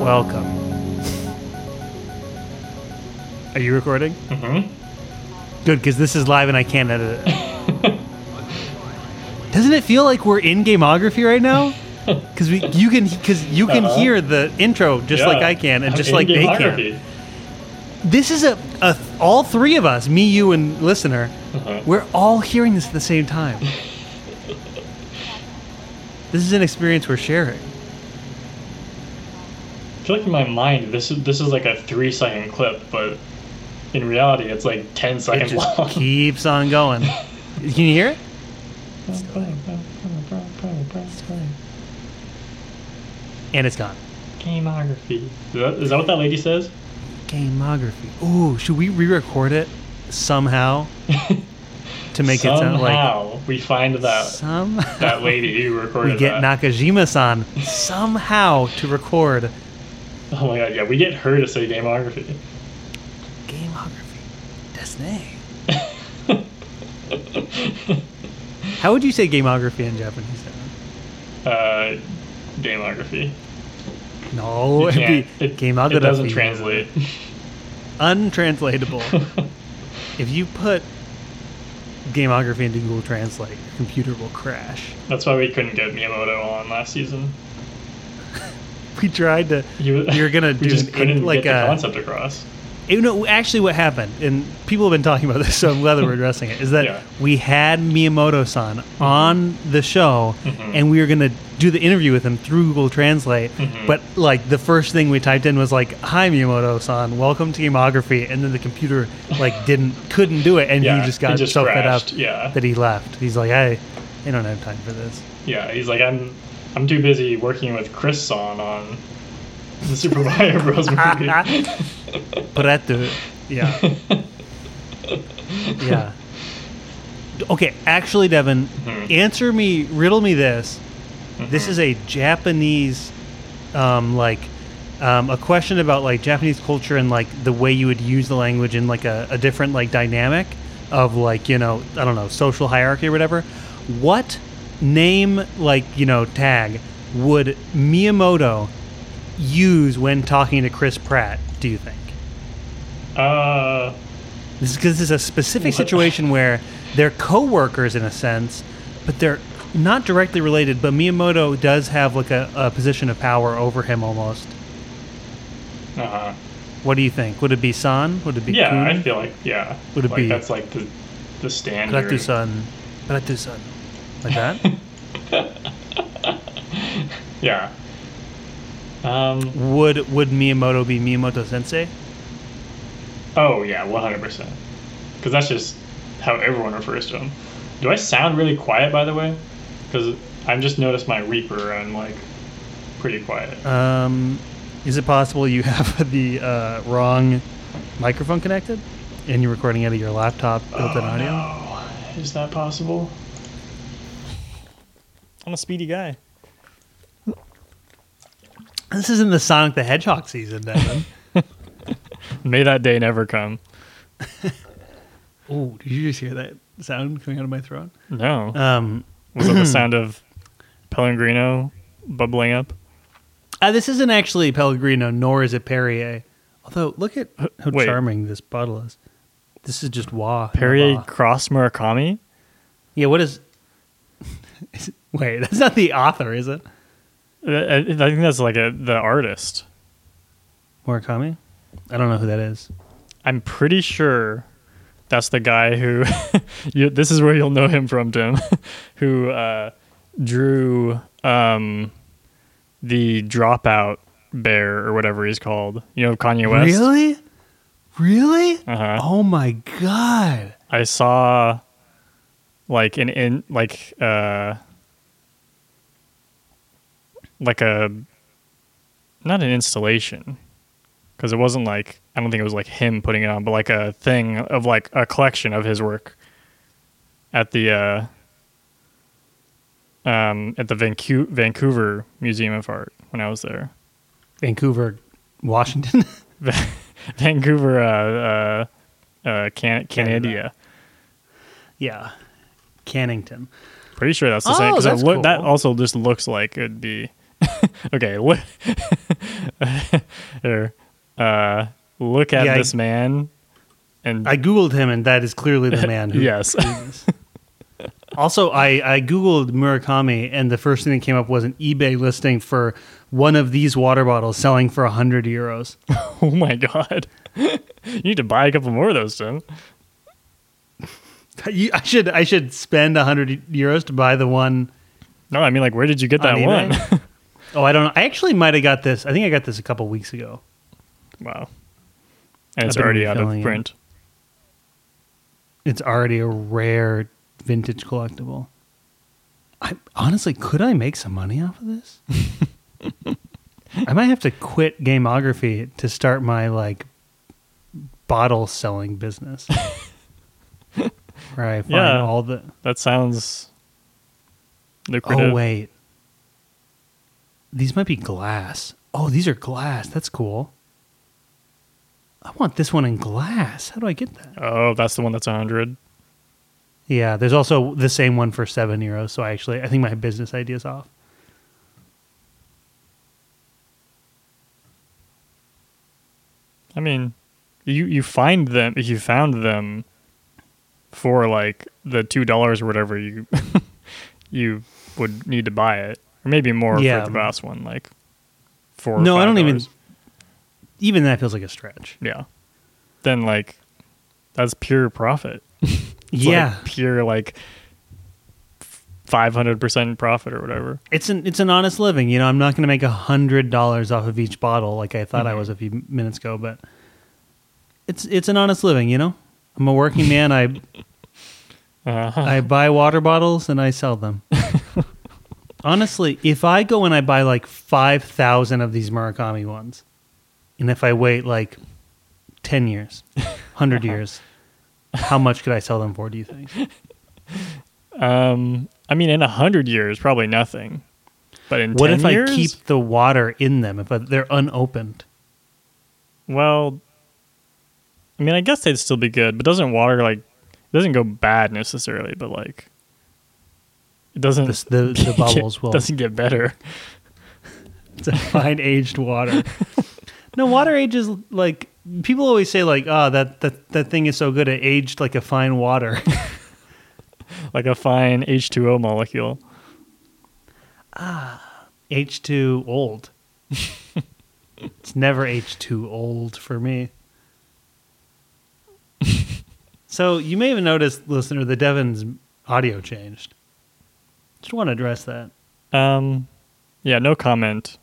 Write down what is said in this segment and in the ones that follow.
Welcome. Are you recording? Mm-hmm. Good, because this is live and I can't edit it. Doesn't it feel like we're in gameography right now? Because we, you can, because you can Uh-huh. hear the intro just like I can, and I'm just like they can. This is a, a, all three of us, me, you, and listener. Uh-huh. We're all hearing this at the same time. this is an experience we're sharing. I feel like in my mind, this is this is like a three second clip, but in reality, it's like ten It seconds just long. keeps on going. Can you hear it? And it's gone. Gameography. Is that, is that what that lady says? Gameography. Ooh, should we re-record it somehow to make it sound like Somehow we find that somehow that lady who recorded we get. Nakajima-san somehow to record oh my god! Yeah, we get her to say gameography. gameography. Disney. How would you say gameography in Japanese? Uh, gameography. No, it'd be it, gameography. it doesn't translate. Untranslatable. if you put gameography into Google Translate, your computer will crash. That's why we couldn't get Miyamoto on last season. We tried to. He You're gonna do just an- like get the a- concept across. You know, actually, what happened, and people have been talking about this, so I'm glad that we're addressing it, is that Yeah. we had Miyamoto-san on the show, Mhm. and we were to do the interview with him through Google Translate. Mhm. But like the first thing we typed in was like, "Hi Miyamoto-san, welcome to Gameography," and then the computer like didn't couldn't do it, and Yeah, he just got just so fed up yeah. that he left. He's like, "I, I don't have time for this." Yeah, he's like, I'm, I'm too busy working with Chris Son on the Super Mario Bros. movie. But at yeah. Yeah. Okay, actually, Devin, Mhm. answer me, riddle me this. This Mhm. is a Japanese, um, like, um, a question about like Japanese culture and like the way you would use the language in like a, a different like dynamic of like you know I don't know social hierarchy or whatever. What name like you know tag would Miyamoto use when talking to Chris Pratt? Do you think? Uh, This is because this is a specific situation where they're co-workers in a sense, but they're not directly related. But Miyamoto does have like a, a position of power over him almost. uh huh. What do you think? Would it be San? Would it be Yeah, Kun? I feel like yeah. Would it like be- that's like the the standard. Ratu-san. Ratu-san. Like that? Yeah. Um. would would Miyamoto be Miyamoto Sensei? Oh yeah, one hundred percent. Because that's just how everyone refers to him. Do I sound really quiet, by the way? Because I've just noticed my Reaper. I'm like pretty quiet. Um, is it possible you have the uh, wrong microphone connected and you're recording out of your laptop built-in oh, audio? no. Is that possible? I'm a speedy guy. This isn't the Sonic the Hedgehog season, Devin. May that day never come. oh, did you just hear that sound coming out of my throat? No. Um, Was it the sound of Pellegrino bubbling up? uh, this isn't actually Pellegrino, nor is it Perrier. Although, look at how Wait. charming this bottle is. This is just Wah. Perrier Wah. Cross Murakami? Yeah, what is... is- Wait, that's not the author, is it? I, I I think that's like a the artist. Murakami? I don't know who that is. I'm pretty sure that's the guy who. you, this is where you'll know him from, Tim. who uh, drew um, the Dropout Bear or whatever he's called. You know, Kanye West. Really? Really? Uh-huh. Oh my god. I saw like an in like uh like a not an installation because it wasn't like I don't think it was like him putting it on, but like a thing of like a collection of his work at the uh um at the Vancu- Vancouver Museum of Art when I was there. Vancouver, Washington. Vancouver uh uh uh Can- Canada. yeah. Cannington. Pretty sure that's the same Oh, because that's look that also just looks like it'd be okay, look, uh, look at Yeah, I- this man, and I googled him, and that is clearly the man. Who, yes, Also, I, I googled Murakami, and the first thing that came up was an eBay listing for one of these water bottles selling for hundred euros. oh my god, you need to buy a couple more of those, Tim. You- I should I should spend hundred euros to buy the one. No, I mean like, where did you get that On one? Oh, I don't know. I actually might have got this. I think I got this a couple weeks ago. wow, and it's already out of refilling it. print. It's already a rare vintage collectible. I honestly could I make some money off of this? I might have to quit gameography to start my like bottle selling business. Where I find Yeah. all the That sounds lucrative. Oh wait. These might be glass. Oh, these are glass. That's cool. I want this one in glass. How do I get that? Oh, that's the one that's a hundred. Yeah, there's also the same one for seven euros. So I actually, I think my business idea is off. I mean, you you find them if you found them for like the two dollars or whatever you you would need to buy it, or maybe more Yeah. for the last one, like four. or No, I don't even. $5. Even that feels like a stretch. Yeah, then like that's pure profit. Yeah, like pure like five hundred percent profit or whatever. it's an it's an honest living. You know, I'm not going to make a hundred dollars off of each bottle like I thought I Mhm. was a few minutes ago, but it's it's an honest living. You know, I'm a working man. I Uh, I buy water bottles and I sell them. Honestly, if I go and I buy like 5,000 of these Murakami ones, and if I wait like 10 years, 100 years, how much could I sell them for, do you think? um, I mean, in a hundred years, probably nothing. But in What 10 if I keep the water in them, if they're unopened? Well, I mean, I guess they'd still be good, but doesn't water like it doesn't go bad necessarily, but like it doesn't The, the, the get- bubbles will. doesn't get better. It's a fine aged water. no, water ages like people always say like, oh, that, that that thing is so good it aged like a fine water. like a fine H2O molecule. Ah, H2 old. it's never H2 old for me. so you may have noticed, listener, that Devin's audio changed. Just want to address that. Um, yeah, no comment.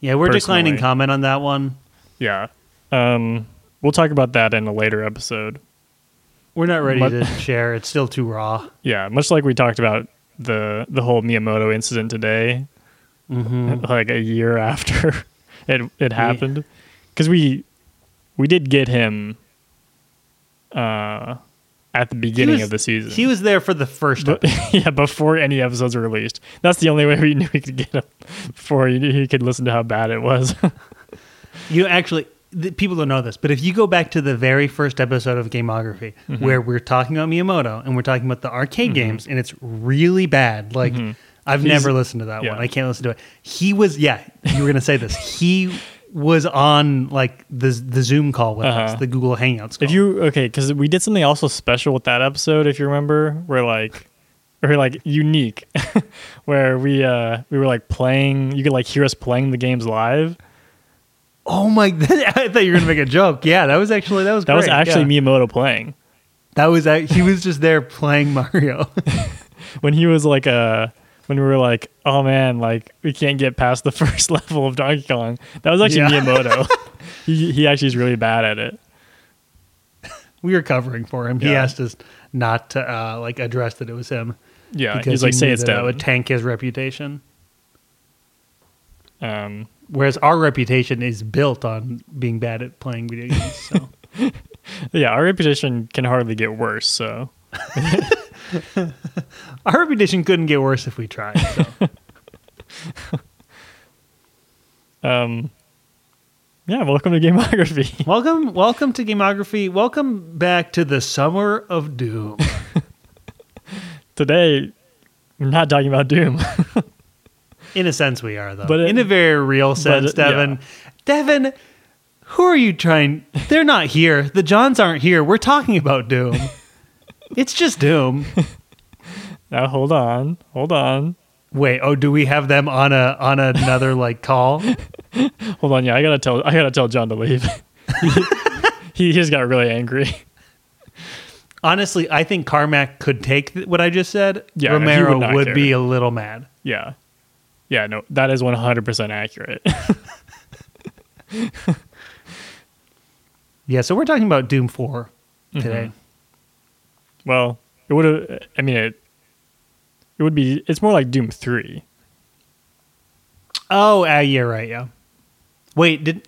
Yeah, we're declining comment on that one. Yeah, um, we'll talk about that in a later episode. We're not ready But- to share. It's still too raw. Yeah, much like we talked about the the whole Miyamoto incident today, hmm like a year after it it happened, because we we did get him uh at the beginning was- of the season. He was there for the first But- yeah, before any episodes were released. That's the only way we knew we could get him before he, he could listen to how bad it was. You know, actually, the, people don't know this, but if you go back to the very first episode of Gameography, Mm-hmm. where we're talking about Miyamoto and we're talking about the arcade games, and it's really bad. Like, I've Mm-hmm. He's- never listened to that yeah. one. I can't listen to it. He was, yeah, you were going to say this. He was on like the the Zoom call with us, Uh-huh. the Google Hangouts. Call. if you okay, because we did something also special with that episode, if you remember, where like or like unique, where we uh we were like playing. You could like hear us playing the games live. oh my, I thought you were to make a joke. Yeah, that was actually that was That was actually Yeah. Miyamoto playing That was act- he was just there playing Mario. when he was like uh when we were like, oh man, like we can't get past the first level of Donkey Kong. That was actually Yeah. Miyamoto. he he actually is really bad at it. we were covering for him. He Yeah. asked us not to uh, like address that it was him. Yeah, because he's like, he say it's that that would tank his reputation. Um, Whereas our reputation is built on being bad at playing video games. So yeah, our reputation can hardly get worse. So our reputation couldn't get worse if we tried. So. um, yeah, welcome to Gameography. welcome, welcome to Gameography. Welcome back to the summer of doom. Today, we're not talking about Doom. In a sense, we are though. But it- in a very real sense, it- yeah. Devin. Devin, who are you trying? They're not here. The Johns aren't here. We're talking about Doom. It's just Doom. Now hold on, hold on, Wait. Oh, do we have them on a on another like call? hold on. Yeah, I gotta tell I gotta tell John to leave. he he just got really angry. Honestly, I think Carmack could take th- what I just said. Yeah, Romero would would be a little mad. Yeah, yeah. No, that is one hundred percent accurate. Yeah. So we're talking about Doom Four mm-hmm. today. Well, it would have. I mean, it it would be. It's more like Doom Three. Oh, uh, yeah, right, yeah. Wait, did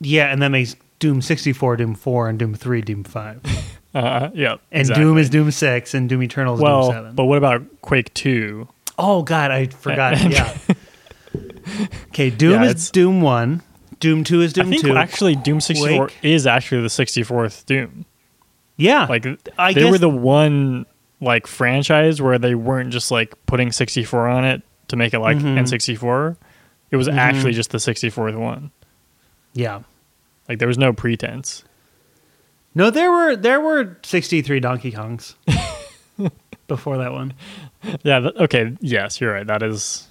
yeah, and that makes Doom sixty four, Doom four, and Doom three, Doom five, Uh, yeah, and exactly. Doom is Doom six, and Doom Eternal is Doom well, seven. but what about Quake Two? oh God, I forgot. yeah. Okay, Doom Yeah, is Doom one. Doom two is Doom I Doom think two. actually Doom sixty four is actually the sixty fourth Doom. Yeah, Like I they guess were the one like franchise where they weren't just like putting sixty four on it to make it like Mhm. N sixty four. It was Mm-hmm. actually just the sixty fourth one. yeah. Like there was no pretense. No, there were there were sixty three Donkey Kongs before that one. Yeah. Th- okay. Yes, you're right. That is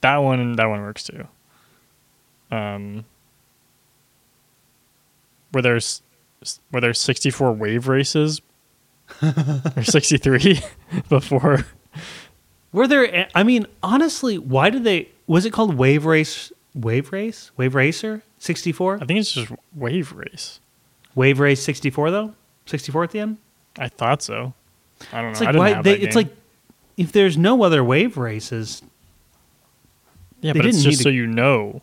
that one. That one works too. Um, where there s- s- were there 64 wave races or 63 before? Were there? I mean, honestly, why did they? Was it called Wave Race? Wave Race? Wave Racer? Sixty four? I think it's just wave race. Wave Race sixty four though. Sixty four at the end. I thought so. I don't It's know. Like why they? It's like if there's no other wave races. yeah, but it's just need so to- you know.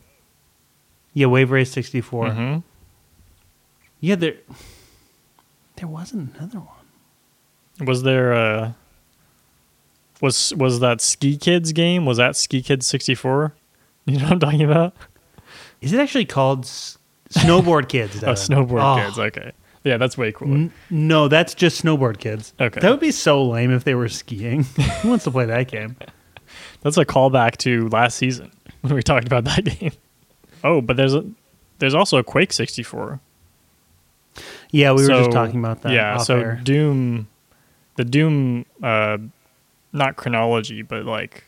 Yeah, Wave Race sixty four. Mm-hmm. Yeah, there. There wasn't another one. Was there a was was that Ski Kids game? Was that Ski Kids 64? You know what I'm talking about? Is it actually called S- Snowboard Kids? Oh, Snowboard Oh, Kids. Okay. Yeah, that's way cooler. n- no, that's just Snowboard Kids. Okay. That would be so lame if they were skiing. Who wants to play that game? That's a callback to last season when we talked about that game. Oh, but there's a there's also a Quake 64. Yeah, we were just talking about that. Yeah, so air. Doom, the Doom, uh, not chronology, but like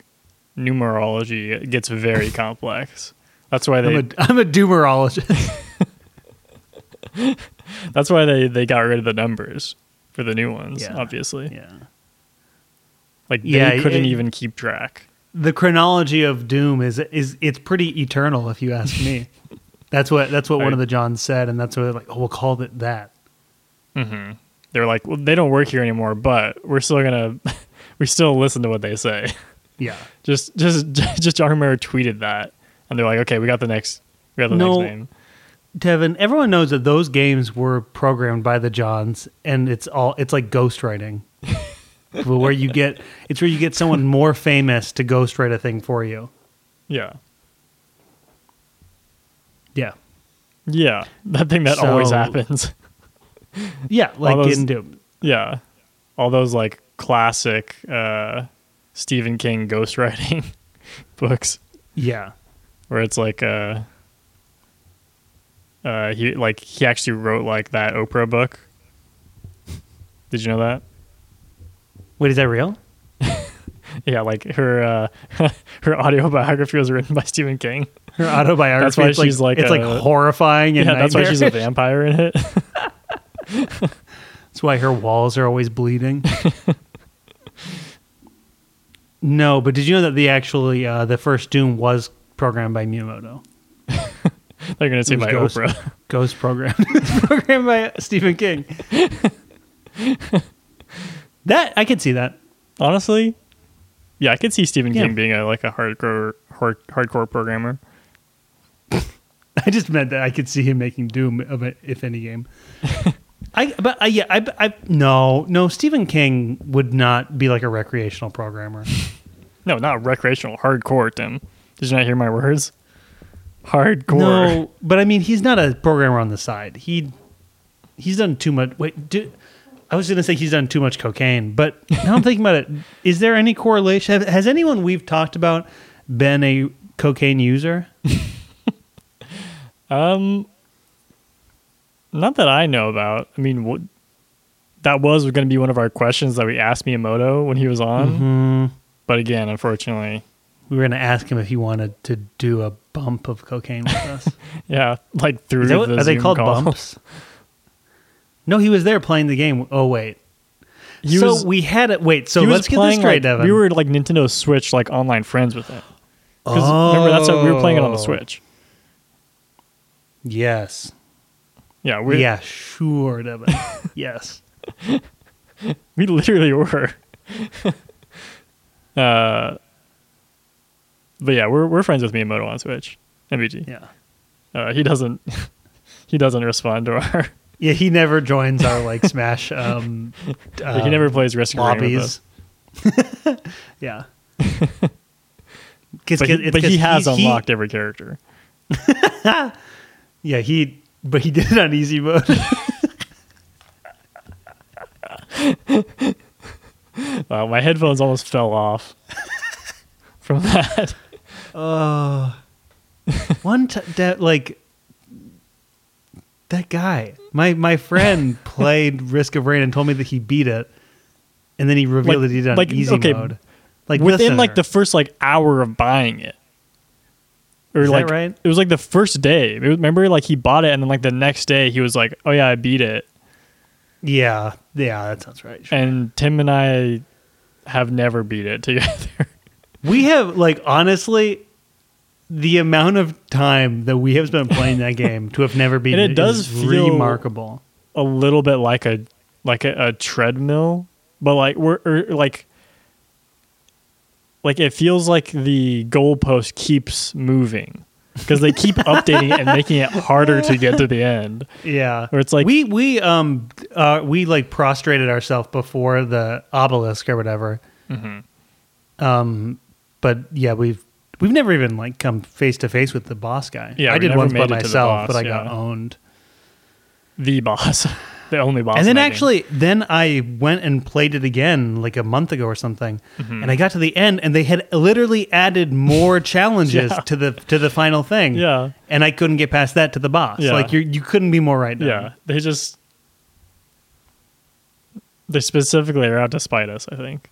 numerology it gets very complex. That's why they. I'm a, I'm a doomerologist. that's why they they got rid of the numbers for the new ones. Yeah. Obviously, yeah. like they Yeah, couldn't it- even keep track. the chronology of Doom is is it's pretty eternal if you ask me. that's what that's what one of the Johns said, and that's what they're like. Oh, we'll call it that. Hmm They're like, well, they don't work here anymore, but we're still gonna, we still listen to what they say. Yeah. just, just, just John Romero tweeted that, and they're like, okay, we got the next, we got the No. next name. Devin, everyone knows that those games were programmed by the Johns, and it's all it's like ghostwriting, where you get it's where you get someone more famous to ghostwrite a thing for you. Yeah, Yeah, yeah, that thing that always happens. Yeah, like those- in Doom. yeah, all those like classic uh, Stephen King ghostwriting books. Yeah, where it's like uh uh he like he actually wrote like that Oprah book. Did you know that? wait, is that real? Yeah, like her uh her autobiography was written by Stephen King. Her autobiography. That's why it's like, she's like it's a- like horrifying and yeah, that's why she's a vampire in it. That's why her walls are always bleeding. no, but did you know that the actually uh, the first Doom was programmed by Miyamoto? They're gonna say by Ghost. Oprah. Ghost program. programmed by Stephen King. that I could see that. Honestly, yeah, I could see Stephen Yeah. King being a like a hardcore hard, hardcore programmer. I just meant that I could see him making Doom of it, if any game. I but I, yeah I, I no no Stephen King would not be like a recreational programmer. No, not recreational, hardcore. Tim, did you not hear my words? Hardcore. No, but I mean he's not a programmer on the side. He he's done too much. Wait, do, I was going to say he's done too much cocaine, but now I'm thinking about it. Is there any correlation? Has anyone we've talked about been a cocaine user? Um, not that I know about. I mean, what, that was going to be one of our questions that we asked Miyamoto when he was on. Mm-hmm. But again, unfortunately, We were going to ask him if he wanted to do a bump of cocaine with us. yeah, like through that the are they called call. bumps? No, he was there playing the game. Oh wait, He so was, we had it. Wait, so let's get this straight, like, Devin. We were like Nintendo Switch, like online friends with it. Because remember, that's how we were playing it on the Oh. Switch. Yes. Yeah, we yeah, sure, Devin. yes. we literally were. uh, but yeah, we're we're friends with Miyamoto on Switch. MVG. Yeah. Uh, he doesn't he doesn't respond to our. Yeah, he never joins our like Smash. Um, uh, he never plays Risk of Rain with us. lobbies. yeah. 'Cause- But, 'cause- he, but he has he- unlocked every character. Yeah, he. But he did it on easy mode. Wow, my headphones almost fell off from that. Oh, one t- that like that guy. My my friend played Risk of Rain and told me that he beat it, and then he revealed Like- that he did it on like, easy okay, mode. Like Within like the first like hour of buying it. Or Is that like right? it was like the first day. Remember like he bought it and then like the next day he was like, "Oh yeah, I beat it." yeah yeah that sounds right. Sure. And Tim and I have never beat it together. We have like honestly. The amount of time that we have spent playing that game to have never beaten And it does is feel- remarkable. a little bit like a like a, a treadmill, but like we're or like like it feels like the goalpost keeps moving because they keep updating it and making it harder to get to the end. Yeah, Or it's like- we we um uh we like prostrated ourselves before the obelisk or whatever. Mm-hmm. Um, but yeah, we've we've never even like come face to face with the boss guy. Yeah, I did once by made it to the myself, boss, but I got owned. The boss, the only boss. and then actually, then I went and played it again like a month ago or something, Mm-hmm. and I got to the end, and they had literally added more challenges Yeah. to the to the final thing. Yeah. and I couldn't get past that to the boss. Yeah. Like you you couldn't be more right now. yeah, they just they specifically are out to spite us. I think.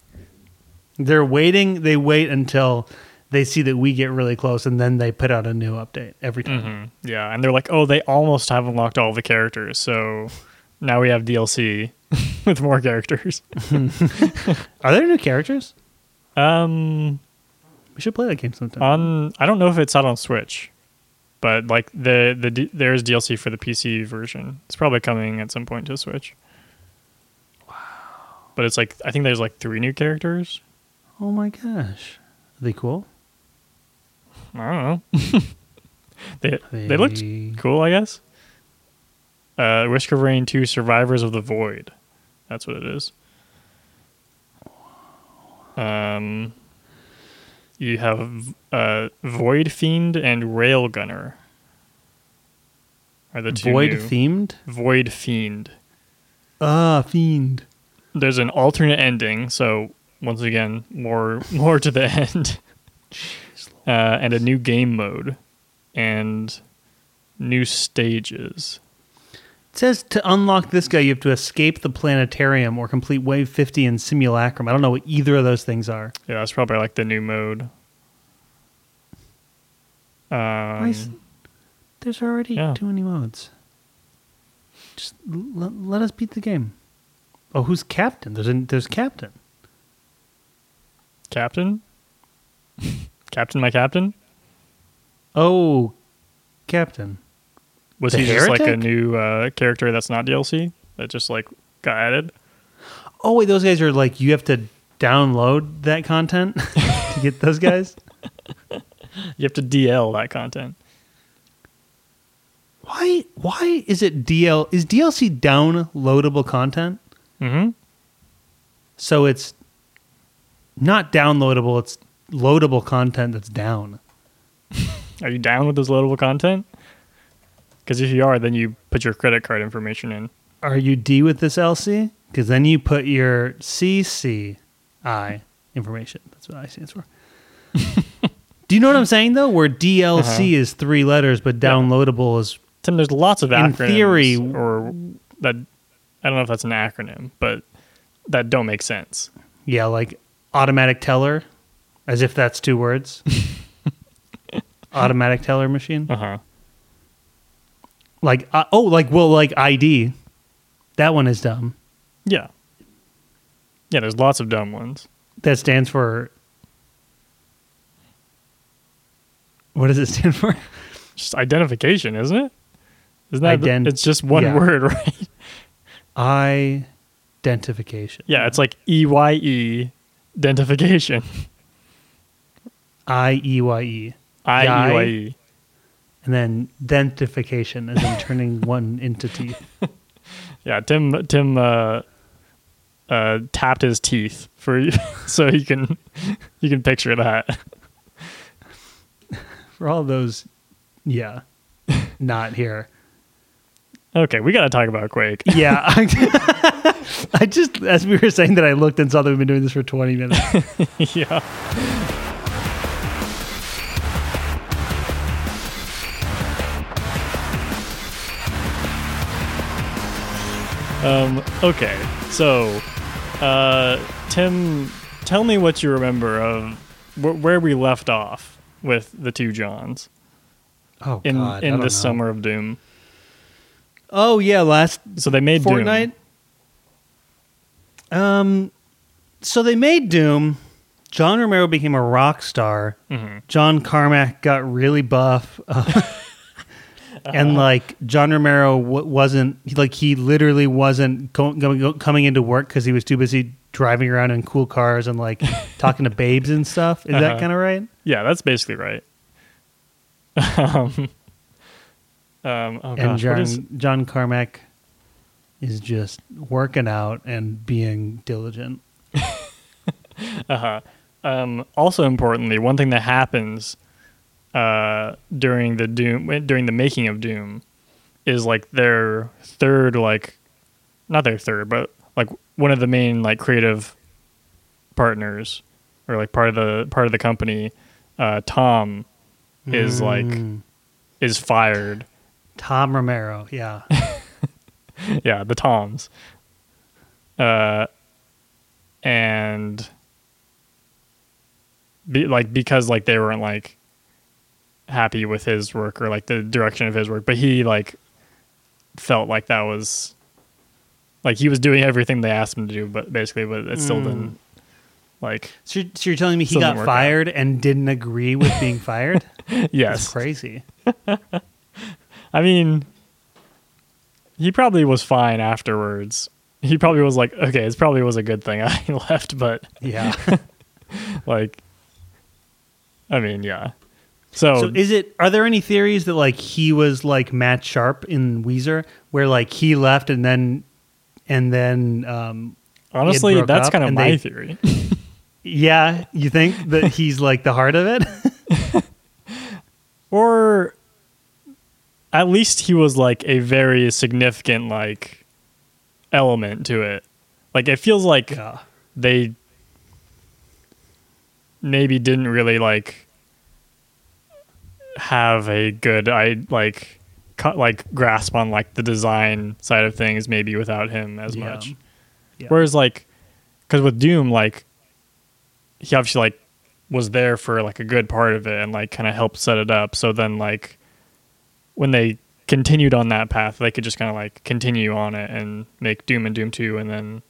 They're waiting. They wait until they see that we get really close, and then they put out a new update every time. hmm Yeah, and they're like, oh, they almost have unlocked all the characters, so now we have DLC with more characters. Are there new characters? Um, We should play that game sometime. on I don't know if it's out on Switch, but like the the D- there's DLC for the PC version. It's probably coming at some point to Switch. Wow. But it's like I think there's like three new characters. oh my gosh, are they cool? I don't know. they they looked They- cool, I guess. Uh, Risk of Rain 2 Survivors of the Void. That's what it is. Um, you have uh, Void Fiend and Railgunner. Are the two Void new- themed. Void Fiend. Ah, fiend. There's an alternate ending, so once again, more more to the end. Uh, and a new game mode, and new stages. It says to unlock this guy, you have to escape the planetarium or complete Wave 50 in Simulacrum. I don't know what either of those things are. Yeah, that's probably like the new mode. Um, Nice. There's already yeah. too many modes. Just l- let us beat the game. Oh, who's captain? There's a, there's captain. Captain? captain, my captain? Oh, captain. Was The he just like a new uh, character that's not DLC that just like got added? Oh wait, those guys are like you have to download that content to get those guys. You have to DL that content. Why? Why is it DL? Is DLC downloadable content? Mm-hmm. So it's not downloadable. It's loadable content that's down. Are you down with this loadable content? Because if you are, then you put your credit card information in. Are you D with this LC? because then you put your CCI information. That's what I stands for. Do you know what I'm saying though? Where DLC Uh-huh. is three letters, but Yeah. downloadable is Tim, there's lots of In theory- or that I don't know if that's an acronym, but that don't make sense. yeah, like automatic teller, as if that's two words. automatic teller machine. Uh huh. Like uh, oh, like well, like ID. That one is dumb. Yeah. Yeah, there's lots of dumb ones. That stands for. What does it stand for? Just identification, isn't it? Isn't that? Ident- it's just one yeah. word, right? Identification. Yeah, it's like E Y E identification. I E Y E. I E Y E. And then dentification, as in turning one into teeth. Yeah, Tim Tim uh, uh, tapped his teeth for you, so you can you can picture that. For all those, yeah, not here. Okay, we got to talk about Quake. Yeah. I, I just, as we were saying that, I looked and saw that we've been doing this for 20 minutes. yeah. Um, okay, so, uh, Tim, tell me what you remember of wh- where we left off with the two Johns Oh, in God, in know. summer of Doom. Oh, yeah, last So they made Fortnite. Um, so they made Doom. John Romero became a rock star. Doom. hmm John Carmack got really buff. uh, and like John Romero w- wasn't like he literally wasn't go- coming into work because he was too busy driving around in cool cars and like talking to babes and stuff. Is that Uh-huh. kind of right? Yeah, that's basically right. um, um, oh and gosh, John is- John Carmack is just working out and being diligent. Uh-huh. Um, also importantly, one thing that happens uh, during the Doom during the making of Doom is like their third like not their third, but like one of the main like creative partners or like part of the part of the company, uh, Tom is like Mm. is fired. Tom Romero. Yeah. yeah, the Toms. Uh, and be, like because like they weren't like happy with his work or like the direction of his work, but he like felt like that was like he was doing everything they asked him to do, but basically, but it still Mm. didn't like So you're, so you're telling me he got work out. fired and didn't agree with being fired? That's yes. crazy. I mean, he probably was fine afterwards. He probably was like, okay, it probably was a good thing I left, but Yeah. like i mean yeah so, So is it? Are there any theories that like he was like Matt Sharp in Weezer, where like he left and then and then um honestly that's kind of my they- theory yeah, you think that he's like the heart of it? or at least he was like a very significant like element to it like it feels like yeah. they maybe didn't really like have a good i like cut like grasp on like the design side of things maybe without him as Yeah. much Yeah. whereas like because with doom like he obviously like was there for like a good part of it and like kind of helped set it up so then like when they continued on that path they could just kind of like continue on it and make doom and doom 2 and then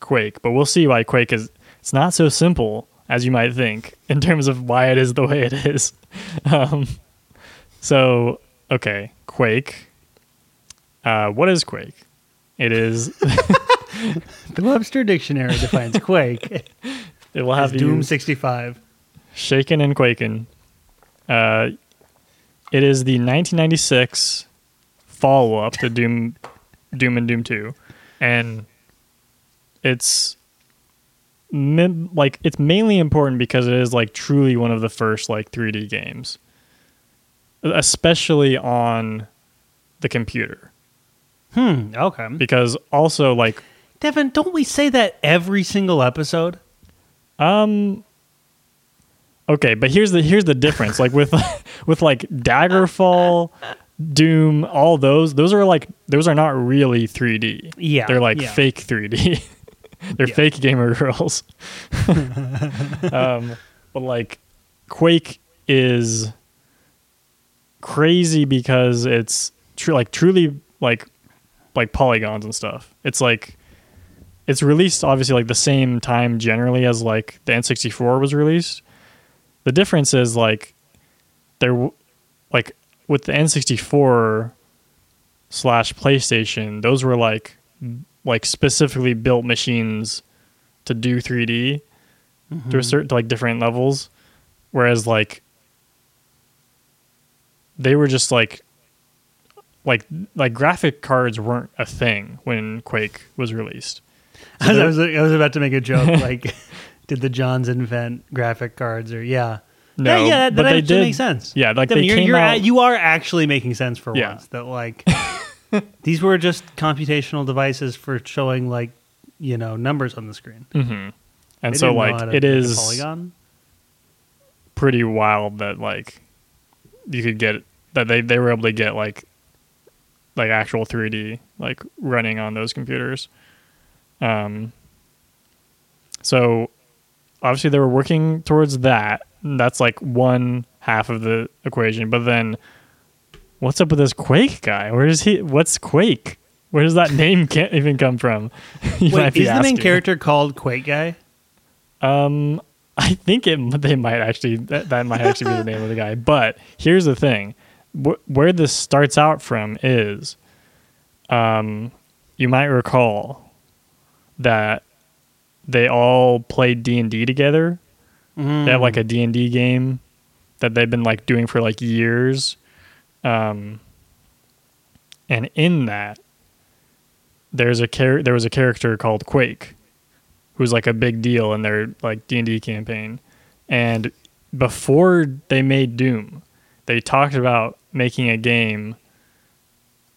quake but we'll see why quake is it's not so simple as you might think in terms of why it is the way it is. Um, so okay quake. Uh, what is quake? It is The Webster Dictionary defines Quake. It will have Doom sixty five. shaken and quaking. Uh, it is the 1996 follow up to Doom, Doom and Doom 2, and it's like it's mainly important because it is like truly one of the first like 3D games, especially on the computer. Hmm. Okay. Because also like Devin, don't we say that every single episode? Um. Okay, but here's the here's the difference. Like with with like Daggerfall, Doom, all those those are like those are not really 3D. Yeah, they're like yeah. fake 3D. they're Yeah. fake gamer girls. um, but like Quake is crazy because it's true like truly like like polygons and stuff. It's like it's released obviously like the same time generally as like the N64 was released. The difference is like there like with the N64 slash PlayStation, those were like like specifically built machines to do 3D to a mm-hmm. certain to like different levels, whereas like they were just like like like graphic cards weren't a thing when Quake was released. So I was I was about to make a joke like, did the Johns invent graphic cards or yeah? No, yeah, yeah, that, but that actually did- makes sense. Yeah, like Devin, they you're, came you're out. a- you are actually making sense for Yeah. once that like these were just computational devices for showing like you know numbers on the screen. Mhm. And They so like it is polygon. pretty wild that like you could get that they they were able to get like like actual 3D like running on those computers. Um so obviously they were working towards that. That's like one half of the equation, but then what's up with this Quake guy? Where is he what's Quake? Where does that name can't even come from? You Wait, is the main character called Quake Guy? Um, I think it they might actually that, that might actually be the name of the guy. But here's the thing: Wh- where this starts out from is, um, you might recall that they all played D and D together. They have like a D and D game that they've been like doing for like years, um, and in that, there's a char- there was a character called Quake who's like a big deal in their like D&D campaign. And before they made Doom, they talked about making a game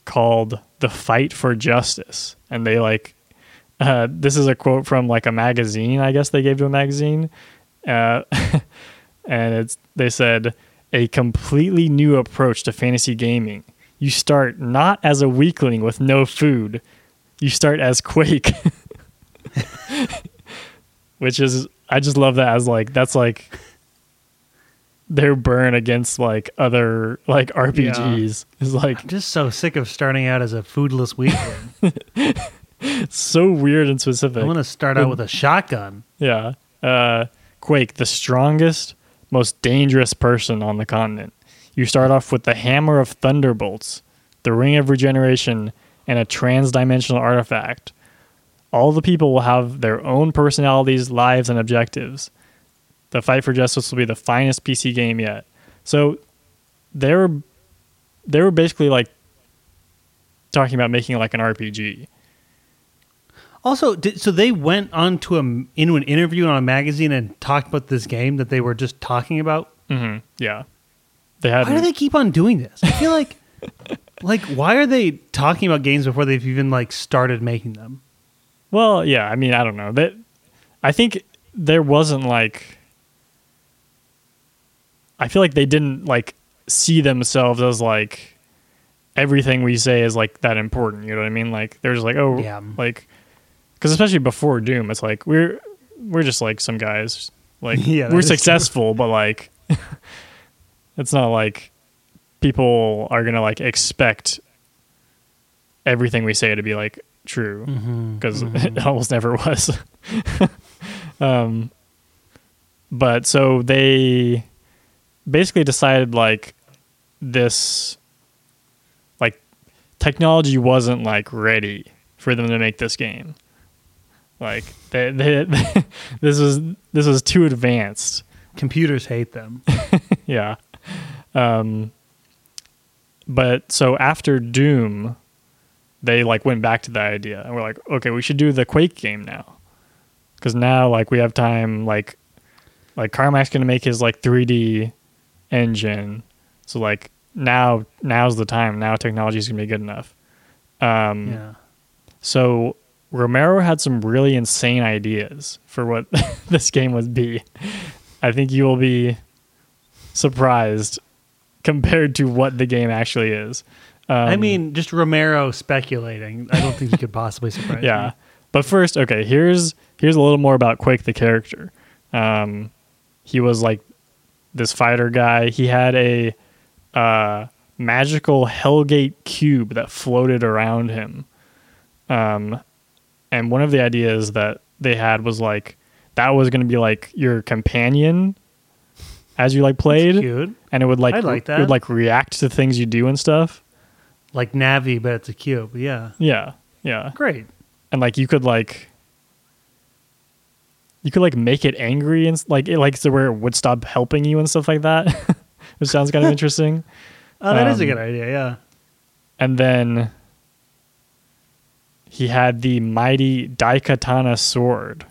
called The Fight for Justice. And they like uh, this is a quote from like a magazine, I guess they gave to a magazine. Uh, and it's they said a completely new approach to fantasy gaming. You start not as a weakling with no food. You start as Quake. which is I just love that as like that's like their burn against like other like RPGs is like I'm just so sick of starting out as a foodless weakling. so weird and specific. I want to start out with a shotgun. Yeah. Uh, Quake, the strongest, most dangerous person on the continent. You start off with the Hammer of Thunderbolts, the Ring of Regeneration, and a trans-dimensional artifact. All the people will have their own personalities, lives, and objectives. The Fight for Justice will be the finest PC game yet. So they were they were basically like talking about making like an RPG. Also, did, so they went on to a into an interview on a magazine and talked about this game that they were just talking about. hmm Yeah. They had Why do they keep on doing this? I feel like, like, why are they talking about games before they've even like started making them? Well, yeah, I mean, I don't know. That I think there wasn't like I feel like they didn't like see themselves as like everything we say is like that important, you know what I mean? Like they're just like, "Oh, Yeah. like cuz especially before Doom, it's like we're we're just like some guys like Yeah, we're is true. successful, but like it's not like people are going to like expect everything we say to be like true because it almost never was. um, but so they basically decided like this, like technology wasn't like ready for them to make this game. Like they, they, this was this was too advanced. Computers hate them. Yeah. Um, but so after Doom, they like went back to that idea and we're like, okay, we should do the Quake game now, because now like we have time. Like, like Carmack's gonna make his like 3D engine, so like now now's the time. Now technology is gonna be good enough. Um, Yeah. so Romero had some really insane ideas for what this game would be. I think you will be surprised compared to what the game actually is. Um, I mean, just Romero speculating. I don't think he could possibly surprise yeah. me. But first, okay, here's here's a little more about Quake the character. Um, he was like this fighter guy. He had a uh, magical Hellgate cube that floated around him. Um, and one of the ideas that they had was like that was going to be like your companion as you like played, and it would like like it would like react to things you do and stuff. Like Navi, but it's a cube. Yeah. Yeah, yeah. Great. and like you could like you could like make it angry and like it like so where it would stop helping you and stuff like that which sounds kind of interesting Oh, that is a Um, good idea. Yeah. and then he had the mighty daikatana sword.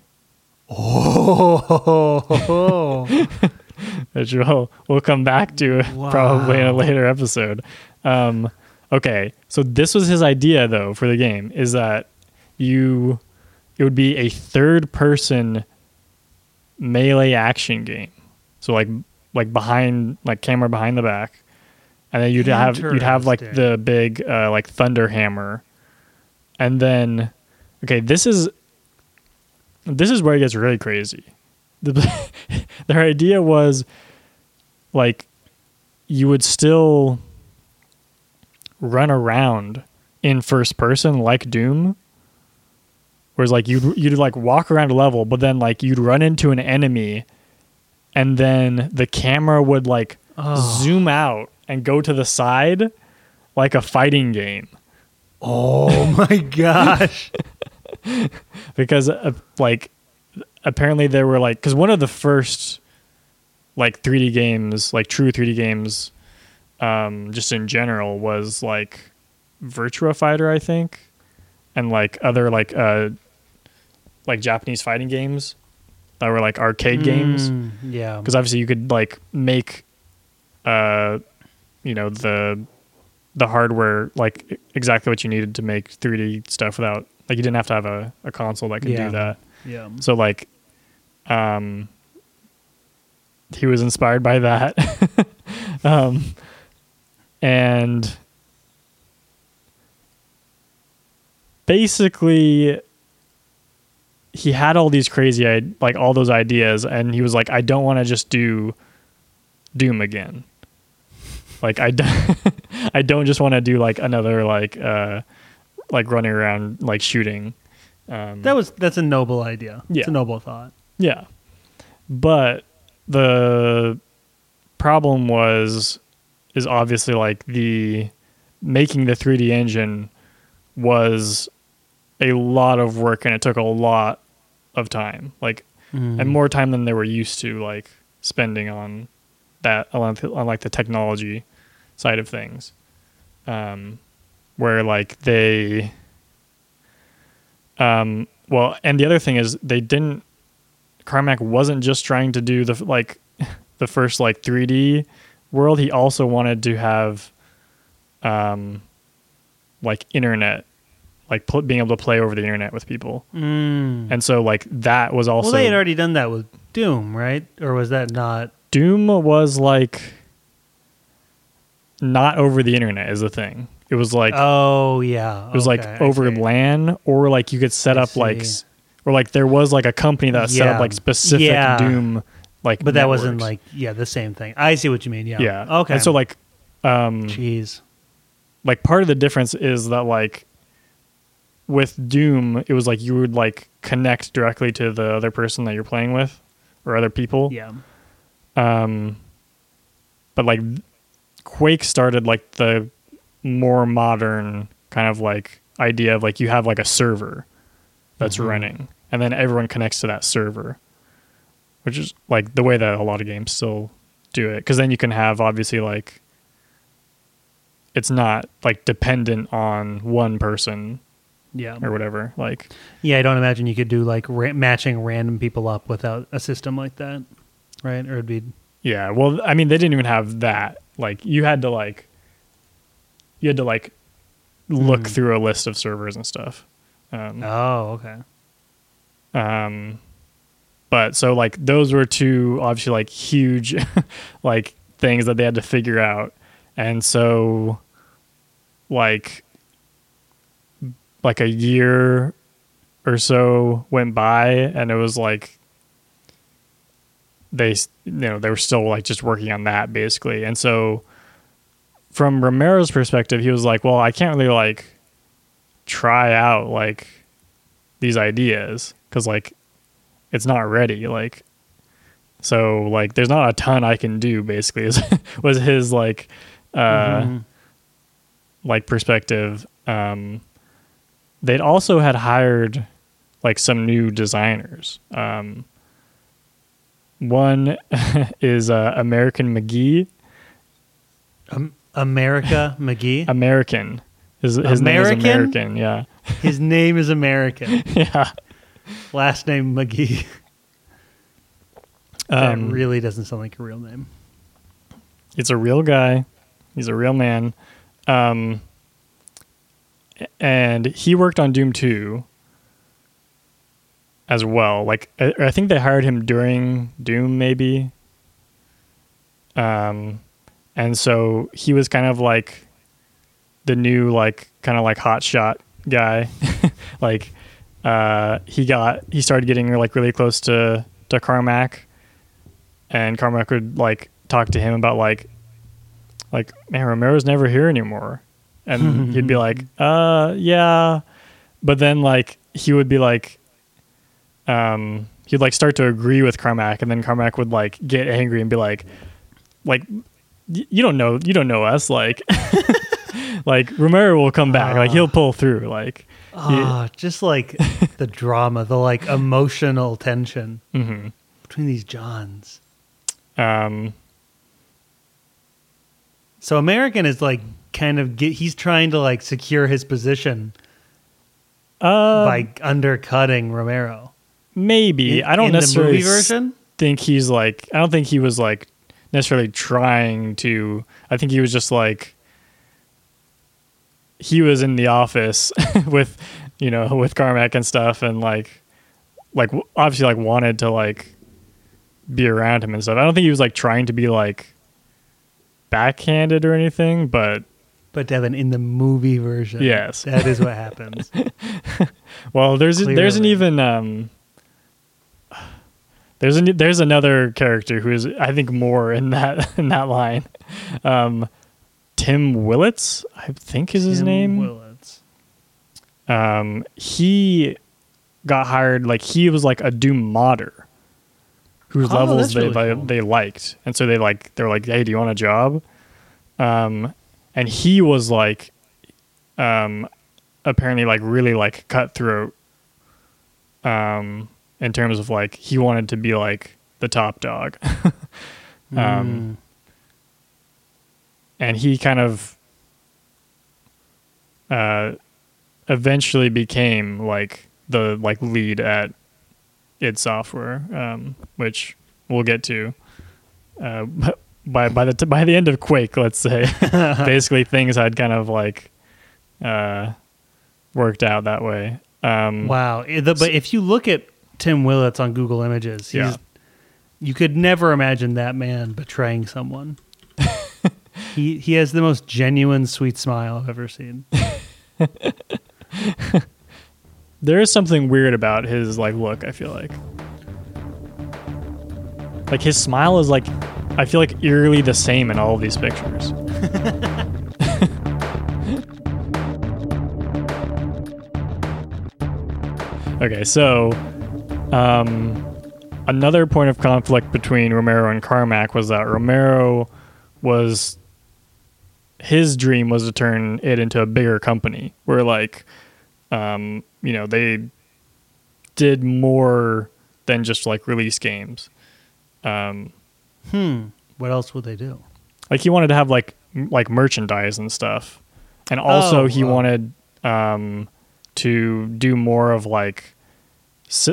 Oh. which we'll, we'll come back to probably in a later episode. Um okay so this was his idea though for the game is that you it would be a third person melee action game. So like like behind like camera behind the back. And then you'd have you'd have like the big uh, like thunder hammer and then okay this is this is where it gets really crazy the, their idea was like you would still run around in first person like Doom. Whereas like you'd you'd like walk around a level, but then like you'd run into an enemy and then the camera would like Oh. zoom out and go to the side like a fighting game. Oh my gosh. because uh, like apparently there were like because one of the first like 3d games like true 3d games um just in general was like virtua fighter i think and like other like uh like japanese fighting games that were like arcade games Mm, yeah. because obviously you could like make uh you know the the hardware like exactly what you needed to make 3d stuff without like you didn't have to have a, a console that could Yeah. do that Yeah. so like um he was inspired by that um and basically he had all these crazy like all those ideas and he was like i don't want to just do doom again like i don't i don't just want to do like another like uh like running around like shooting um That was that's a noble idea. It's Yeah. a noble thought. yeah. But the problem was is obviously like the making the 3D engine was a lot of work and it took a lot of time. Like Mm. and more time than they were used to like spending on that on on, like the technology side of things. Um where like they um well and the other thing is they didn't Carmack wasn't just trying to do the like the first like 3D world he also wanted to have um like internet like pl- being able to play over the internet with people Mm. and so like that was also well, they had already done that with Doom, right? Or was that not? Doom was like not over the internet is the thing. It was like oh yeah, it was like okay, I over. LAN or like you could set I up like see. s- or like there was like a company that set up like specific Yeah. Doom like But that wasn't like yeah the same thing. I see what you mean. Yeah. yeah. Okay. And so like um jeez. like part of the difference is that like with Doom it was like you would like connect directly to the other person that you're playing with or other people. Yeah. Um, but like Quake started like the more modern kind of like idea of like you have like a server that's Mhm. running and then everyone connects to that server, which is like the way that a lot of games still do it. Cause then you can have obviously like it's not like dependent on one person Yeah. or whatever. Like, Yeah. I don't imagine you could do like ra- matching random people up without a system like that, right? Or it'd be Yeah, well, I mean, they didn't even have that. Like, you had to like, you had to like look Mhm. through a list of servers and stuff. Um, Oh, okay. um, but so like those were two obviously like huge like things that they had to figure out, and so like like a year or so went by, and it was like they you know they were still like just working on that basically, and so from Romero's perspective, he was like, well, I can't really like try out like these ideas because like it's not ready like so like there's not a ton i can do basically is was his like uh Mhm. like perspective. Um they'd also had hired like some new designers. Um one is uh, american mcgee Um, America McGee. american his, his name is American? american yeah His name is American. yeah Last name McGee. That um, really doesn't sound like a real name. it's a real guy. He's a real man. Um, and he worked on Doom 2 as well. Like, I, I think they hired him during Doom, maybe. Um, and so he was kind of like the new, like, kind of like hot shot guy. like, uh, he got, he started getting like really close to, to Carmack and Carmack would like talk to him about like like man Romero's never here anymore and he'd be like uh yeah but then like he would be like um he'd like start to agree with Carmack and then Carmack would like get angry and be like like you don't know you don't know us like like Romero will come back like he'll pull through like Ah, just like the drama, the like emotional tension mhm. between these Johns. um So American is like kind of get, he's trying to like secure his position uh by undercutting Romero. Maybe In- I don't necessarily the movie s- version. think he's like I don't think he was like necessarily trying to I think he was just like he was in the office with you know with Carmack and stuff and like like obviously like wanted to like be around him and stuff. I don't think he was like trying to be like backhanded or anything, but But Devin, in the movie version, Yes. that is what happens. Well, there's there's an even um there's an there's another character who is I think more in that in that line. Um Tim Willits, I think is his Tim name. Willits. Um he got hired like he was like a Doom modder whose Oh, levels they really they, cool. they liked. And so they like they're like, "Hey, do you want a job?" Um and he was like um apparently like really like cutthroat um in terms of like he wanted to be like the top dog Mm. um and he kind of uh eventually became like the like lead at id software um which we'll get to uh by by the t- by the end of quake let's say basically things had kind of like uh worked out that way um Wow. The- but if you look at Tim Willits on Google Images, he's, Yeah. you could never imagine that man betraying someone. he he has the most genuine, sweet smile I've ever seen. there is something weird about his like look i feel like like his smile is like i feel like eerily the same in all of these pictures okay so um another point of conflict between romero and carmack was that romero was his dream was to turn it into a bigger company where like um, you know, they did more than just like release games. Um, Hmm. What else would they do? like he wanted to have like m- like merchandise and stuff, and also Oh, he wanted um, to do more of like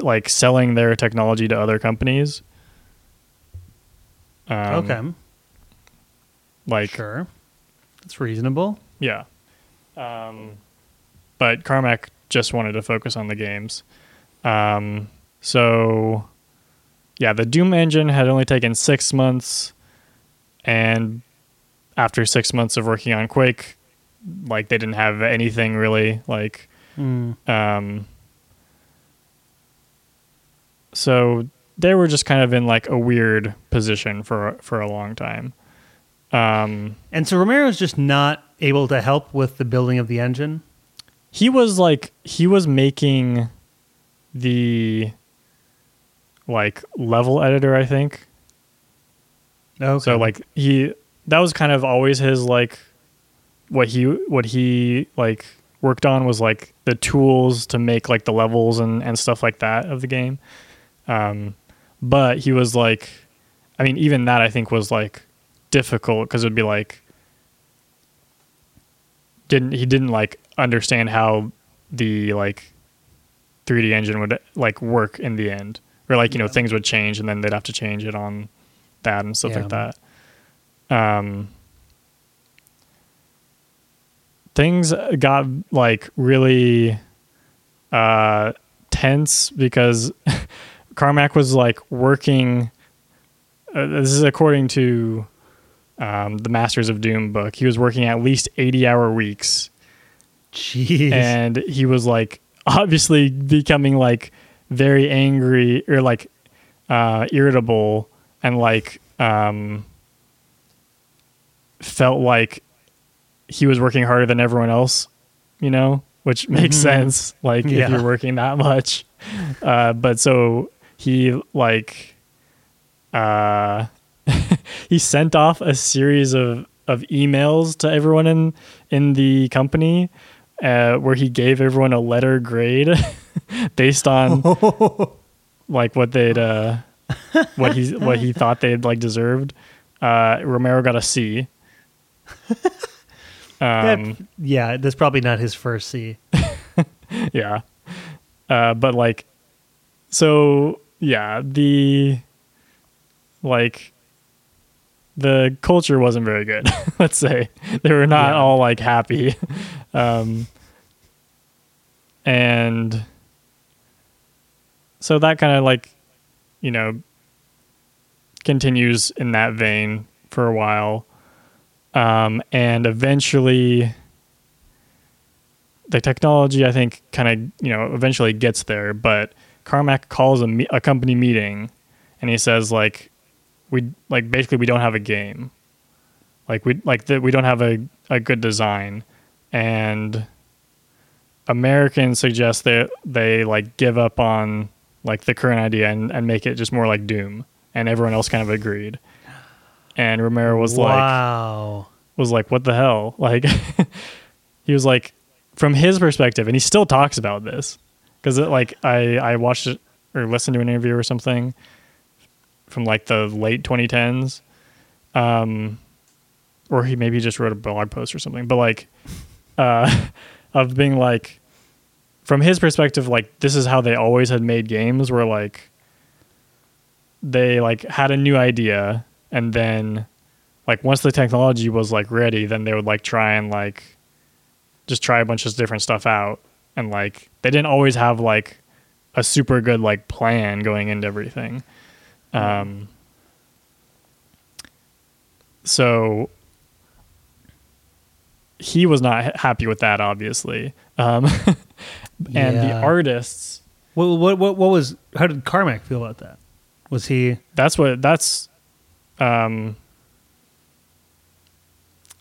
like selling their technology to other companies. Um, okay. like Sure. That's reasonable. Yeah. Um, but Carmack just wanted to focus on the games. Um, so, yeah, the Doom engine had only taken six months, and after six months of working on Quake, like they didn't have anything really like. Mm. Um, so they were just kind of in like a weird position for for a long time. Um, And so Romero's just not able to help with the building of the engine. he was like he was making the like level editor, I think. Okay. So like he that was kind of always his like what he what he like worked on was like the tools to make like the levels and and stuff like that of the game. Um but he was like I mean even that I think was like difficult cuz it would be like didn't he didn't like understand how the like 3D engine would like work in the end or like you know things would change and then they'd have to change it on that and stuff Yeah. like that. Um, things got like really uh, tense because Carmack was like working. Uh, this is according to um, the Masters of Doom book. He was working at least eighty-hour weeks Jeez. and he was like obviously becoming like very angry or like uh irritable and like um felt like he was working harder than everyone else you know which makes Mhm. sense like Yeah. if you're working that much uh but so he like uh he sent off a series of of emails to everyone in in the company uh, where he gave everyone a letter grade based on like what they'd uh, what he what he thought they'd like deserved. Uh, Romero got a C. That- Um, yeah, that's probably not his first C. yeah, uh, but like, so yeah, the like the culture wasn't very good. Let's say they were not Yeah. all like happy, um, and so that kind of like you know continues in that vein for a while, um, and eventually the technology I think kind of you know eventually gets there, but Carmack calls a, me- a company meeting, and he says like we like basically we don't have a game, like we like that we don't have a a good design, and Americans suggest that they like give up on like the current idea and, and make it just more like Doom, and everyone else kind of agreed, and Romero was like wow. was like, "What the hell?" Like, he was like, from his perspective, and he still talks about this because like I I watched it or listened to an interview or something from like the late 2010s, um, or he maybe just wrote a blog post or something, but like, uh, of being like, from his perspective, like this is how they always had made games, where like they like had a new idea and then like once the technology was like ready then they would like try and like just try a bunch of different stuff out and like they didn't always have like a super good like plan going into everything um so he was not ha- happy with that obviously um and the artists What, what what what was? How did Carmack feel about that? Was he? that's what that's um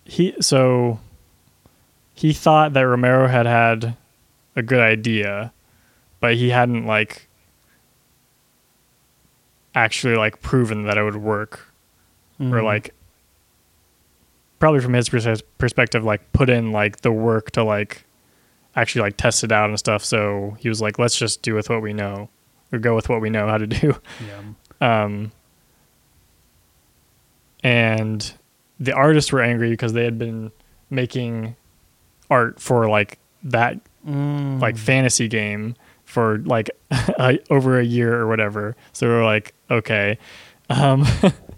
he so he thought that Romero had had a good idea but he hadn't like actually like proven that it would work or Mhm. like probably from his perspective like put in like the work to like actually like test it out and stuff so he was like let's just do with what we know or go with what we know how to do Yeah. um, and the artists were angry because they had been making art for like that Mm. like fantasy game for like over a year or whatever. So we are like, okay, um,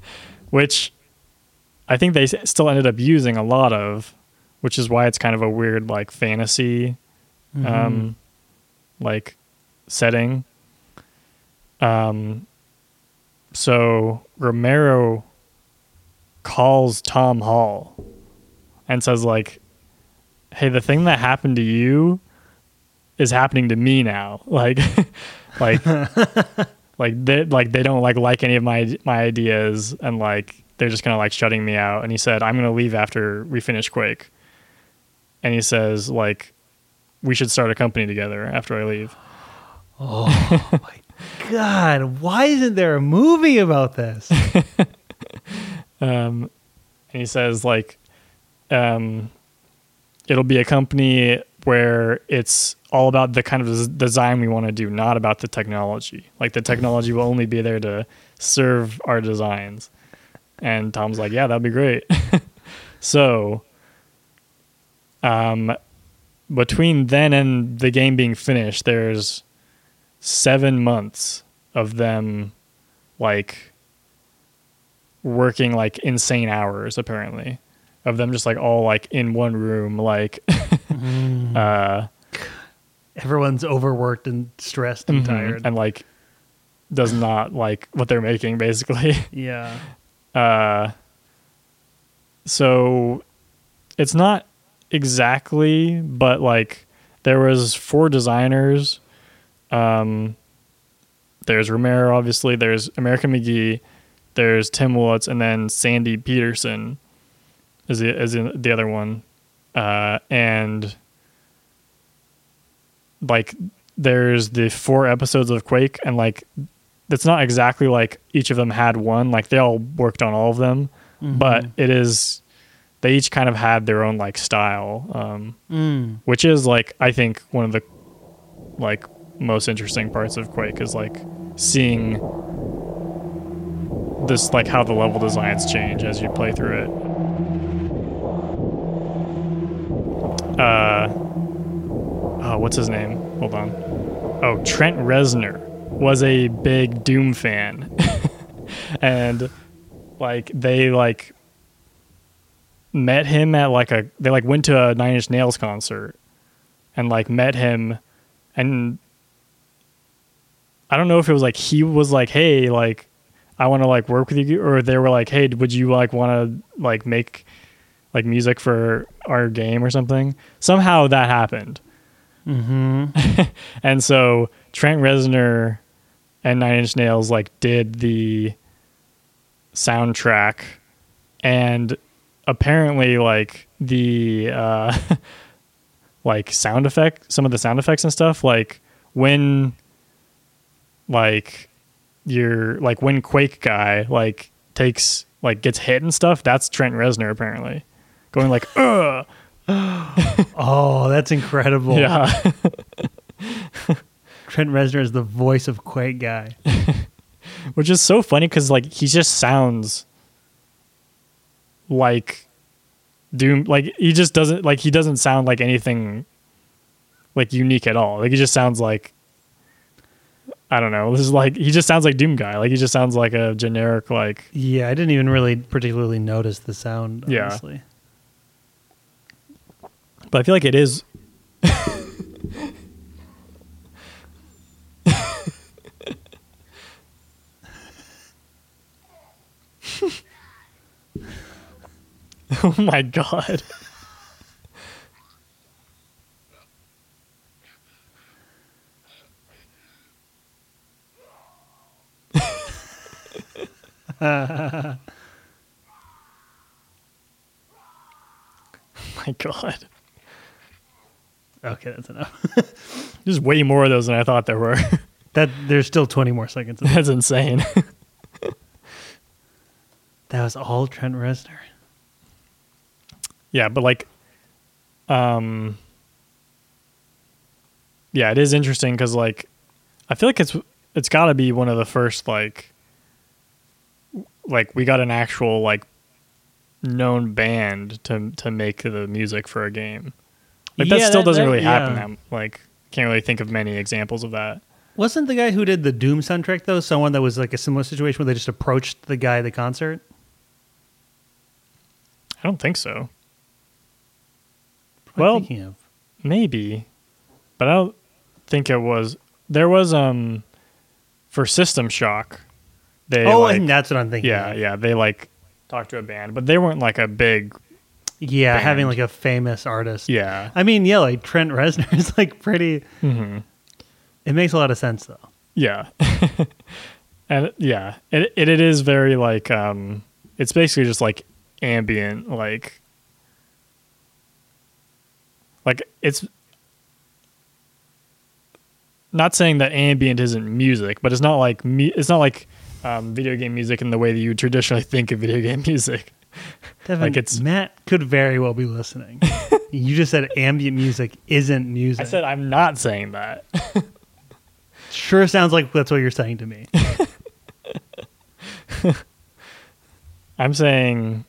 which I think they still ended up using a lot of, which is why it's kind of a weird like fantasy um, like setting. Um, so Romero calls Tom Hall and says like, "Hey, the thing that happened to you is happening to me now. Like, like, like they like they don't like like any of my my ideas, and like they're just kind of like shutting me out." And he said, "I'm gonna leave after we finish Quake." And he says like, "We should start a company together after I leave." Oh my god, why isn't there a movie about this? um, and he says like um, it'll be a company where it's all about the kind of design we want to do not about the technology. Like the technology will only be there to serve our designs. And tom's like yeah that'd be great. So um, between then and the game being finished there's seven months of them like working like insane hours apparently of them just like all like in one room like uh Everyone's overworked and stressed and tired. and like does not like what they're making basically. Yeah. uh so it's not exactly but like there was four designers. Um there's romero obviously. There's american mcgee. There's tim Willits, and then sandy petersen is the, is the other one uh and like there's the four episodes of quake and like it's not exactly like each of them had one. Like they all worked on all of them but it is they each kind of had their own like style um Mm. which is like i think one of the like most interesting parts of quake is like seeing this like how the level designs change as you play through it uh oh what's his name? Hold on. Oh trent reznor was a big doom fan. And like they like met him at like a they like went to a Nine Inch Nails concert and like met him and I don't know if it was like he was like hey like I want to like work with you or they were like hey would you like want to like make like music for our game or something somehow that happened Mm-hmm. and so Trent Reznor and Nine Inch Nails like did the soundtrack and apparently like the uh like sound effect some of the sound effects and stuff like when like you're like when Quake guy like takes like gets hit and stuff that's Trent Reznor apparently going like ugh Oh, that's incredible. yeah Trent Reznor is the voice of Quake Guy. which is so funny because like he just sounds like doom like he just doesn't like he doesn't sound like anything like unique at all like he just sounds like i don't know this is like he just sounds like doom guy like he just sounds like a generic like Yeah, I didn't even really particularly notice the sound, Yeah. But i feel like it is. Oh my god. Oh my god Okay, that's enough. there's way more of those than i thought there were that there's still 20 more seconds. That's insane that was all Trent Reznor. Yeah, but like, um, yeah, it is interesting because like, I feel like it's it's got to be one of the first like, like we got an actual like known band to to make the music for a game. Like that Yeah, still that- doesn't that- really happen. yeah. That, like, can't really think of many examples of that. Wasn't the guy who did the Doom soundtrack though someone that was like a similar situation where they just approached the guy at the concert? I don't think so. What Well- of? Maybe. but I don't think it was. There was um for System Shock. They oh, like, and that's what I'm thinking. yeah, yeah. They like talked to a band, but they weren't like a big. Yeah. Having like a famous artist. Yeah. I mean, yeah, like Trent Reznor is like pretty. hmm It makes a lot of sense though. Yeah. and yeah, it, it it is very like um it's basically just like ambient like like it's not saying that ambient isn't music, but it's not like me, it's not like um, video game music in the way that you traditionally think of video game music. Devin, Like it's- Matt could very well be listening. you just said ambient music isn't music. I said I'm not saying that. sure sounds like that's what you're saying to me. I'm saying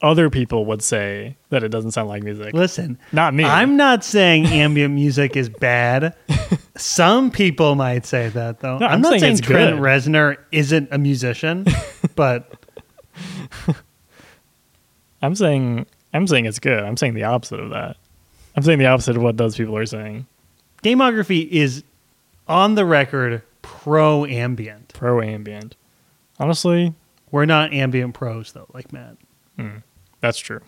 other people would say that it doesn't sound like music. Listen, Not me. I'm not saying ambient music is bad. Some people might say that though. No, I'm, I'm not saying saying Trent good. Reznor isn't a musician, but I'm saying I'm saying it's good. I'm saying the opposite of that. I'm saying the opposite of what those people are saying. Gameography is on the record pro ambient. Pro ambient. Honestly, We're not ambient pros though, like Matt. that's true.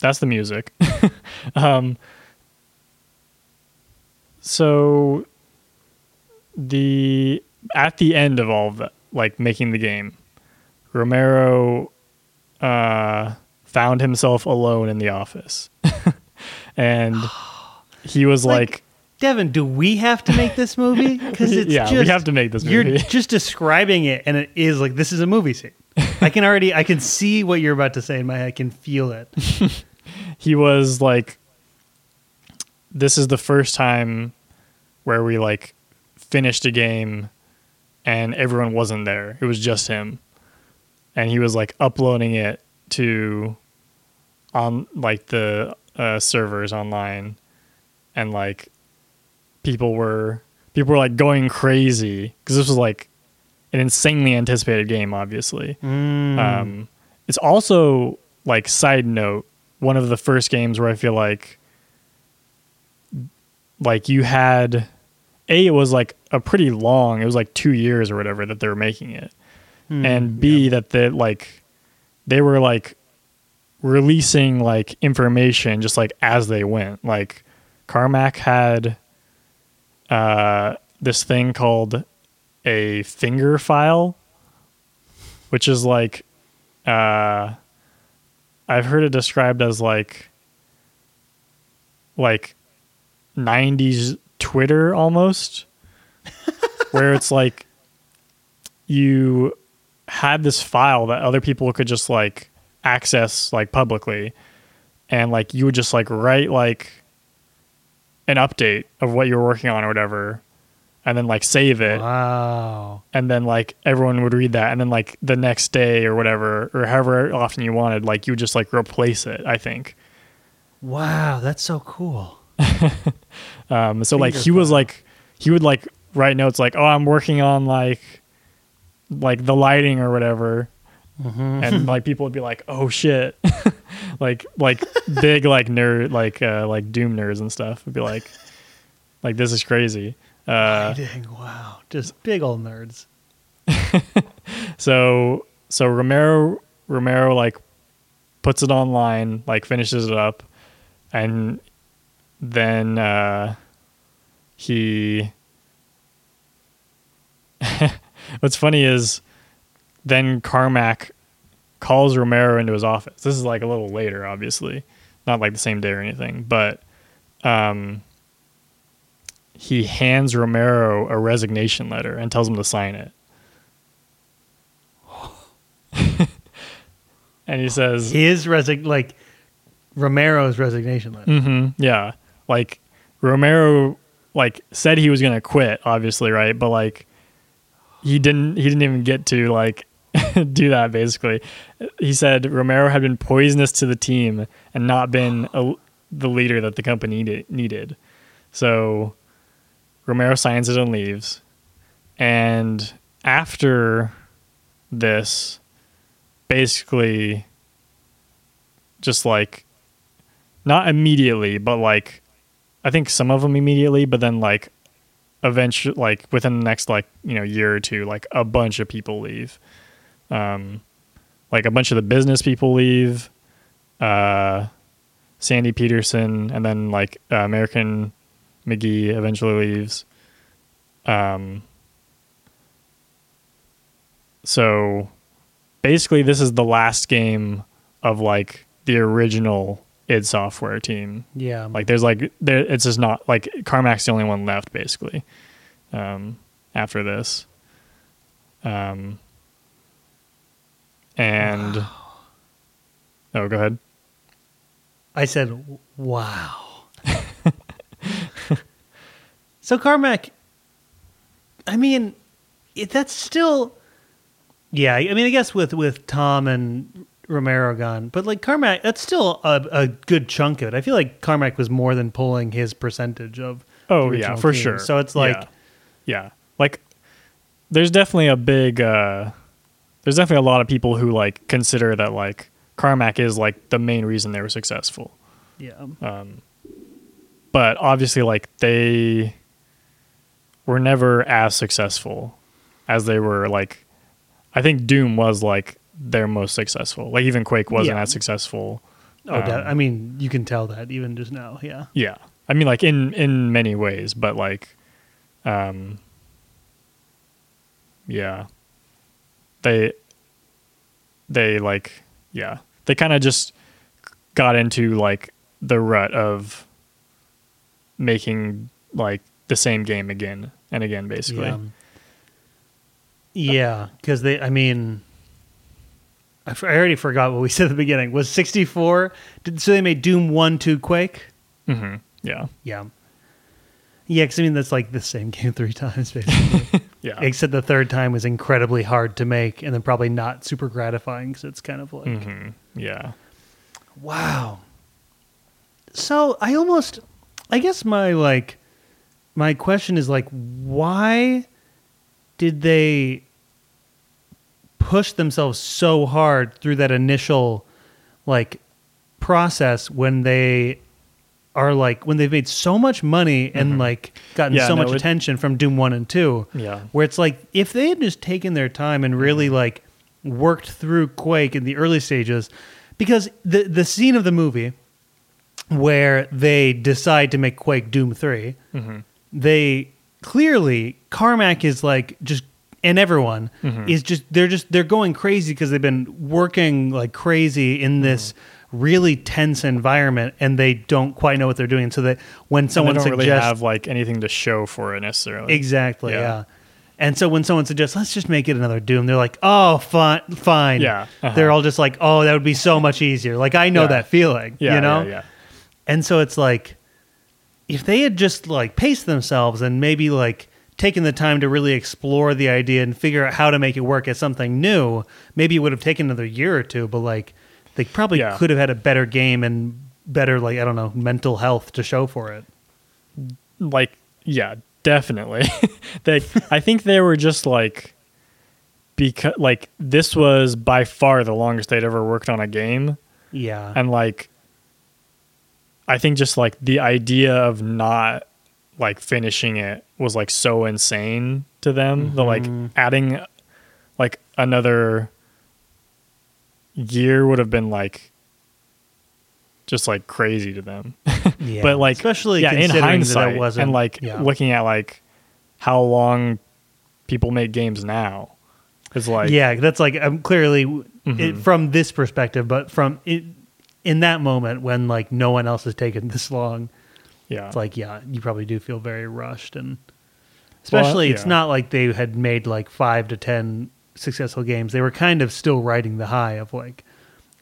That's the music. um so the at the end of all of that, like making the game, Romero uh found himself alone in the office. and he was Like, like Devin, do we have to make this movie? Because it's Yeah, we have to make this movie. You're just describing it, and it is like this is a movie scene. I can already, I can see what you're about to say in my head. I can feel it. he was like this is the first time where we like finished a game and everyone wasn't there it was just him and he was like uploading it to on like the uh, servers online. And like people were people were like going crazy. Because this was like an insanely anticipated game obviously. Mm. um, it's also like side note one of the first games where I feel like like you had a it was like a pretty long it was like two years or whatever that they were making it Hmm, and b that they like they were like releasing like information just like as they went. Like carmack had uh this thing called a finger file which is like uh I've heard it described as like like 90s Twitter almost where it's like you had this file that other people could just like access like publicly. And like you would just like write like an update of what you were working on or whatever and then like save it. Wow. and then like everyone would read that. And then like the next day or whatever or however often you wanted like you would just like replace it i think. Wow, that's so cool. um so like he was like he would like write notes like oh i'm working on like like the lighting or whatever Mm-hmm. and like people would be like oh shit like like big like nerd like uh like doom nerds and stuff would be like like this is crazy uh Lighting, wow, just big old nerds. So so Romero Romero like puts it online, like finishes it up, and then uh, he. What's funny is, then Carmack calls Romero into his office. This is like a little later, obviously, not like the same day or anything, but um, he hands Romero a resignation letter and tells him to sign it. and he says, His resign, like Romero's resignation letter. hmm yeah, like Romero, like said he was gonna quit, obviously, right? But like he didn't, he didn't even get to like do that. Basically, he said Romero had been poisonous to the team and not been a, the leader that the company needed. needed. So Romero signs it and leaves, and after this, basically, just like not immediately, but like I think some of them immediately, but then like eventually, like within the next like you know year or two, like a bunch of people leave. Um, like a bunch of the business people leave. Uh, Sandy Petersen, and then like uh, American McGee eventually leaves. Um. So, basically, this is the last game of like the original id Software team. Yeah. Like there's like there it's just not like Carmack's the only one left basically. Um after this. Um and Oh, go ahead. I said, wow. so Carmack, I mean, it, that's still, yeah. I mean, I guess with with Tom and Romero gone, but like Carmack, that's still a, a good chunk of it. I feel like Carmack was more than pulling his percentage of. Oh yeah, for team. sure. So it's like, yeah. yeah. Like there's definitely a big uh there's definitely a lot of people who like consider that like Carmack is like the main reason they were successful. yeah, Um, but obviously, like they were never as successful as they were. Like, I think Doom was like their most successful. Like even Quake wasn't Yeah. as successful. oh, Um, I mean, you can tell that even just now. Yeah, Yeah, I mean, like in in many ways, but like, um, yeah, they they like yeah they kind of just got into like the rut of making like the same game again and again basically Yeah. Yeah, because they. I mean, I, f- I already forgot what we said at the beginning. Was sixty four? So they made Doom one, two, Quake. hmm yeah Yeah. Yeah, because I mean that's like the same game three times basically. yeah Except the third time was incredibly hard to make, and then probably not super gratifying because it's kind of like, hmm yeah wow. So I almost, I guess my like, my question is like, why did they push themselves so hard through that initial like process when they are like when they've made so much money and like gotten Yeah, so no, much it- attention from Doom 1 and 2 yeah. where it's like if they had just taken their time and really like worked through Quake in the early stages because the the scene of the movie where they decide to make Quake Doom 3 hmm they clearly Carmack is like just and everyone Mhm. is just they're just they're going crazy because they've been working like crazy in Mm-hmm. this really tense environment and they don't quite know what they're doing so that when someone and they don't suggests really have like anything to show for it necessarily exactly Yeah. yeah. and so when someone suggests let's just make it another doom they're like oh fine fine Yeah, uh-huh. they're all just like oh that would be so much easier like i know Yeah. that feeling yeah you know yeah, yeah. and so it's like, if they had just like paced themselves and maybe like taken the time to really explore the idea and figure out how to make it work as something new, maybe it would have taken another year or two. But like, they probably Yeah. could have had a better game and better like I don't know mental health to show for it. like yeah definitely they i think they were just like because like this was by far the longest they'd ever worked on a game Yeah, and like i think just like the idea of not like finishing it was like so insane to them the like adding like another year would have been like just like crazy to them yeah. but like especially yeah in hindsight wasn't and like yeah. looking at like how long people make games now it's like yeah, that's like I'm clearly it, Mhm. from this perspective, but from it, in that moment when like no one else has taken this long. Yeah. It's like yeah you probably do feel very rushed and especially it's yeah. not like they had made like five to ten successful games. They were kind of still riding the high of like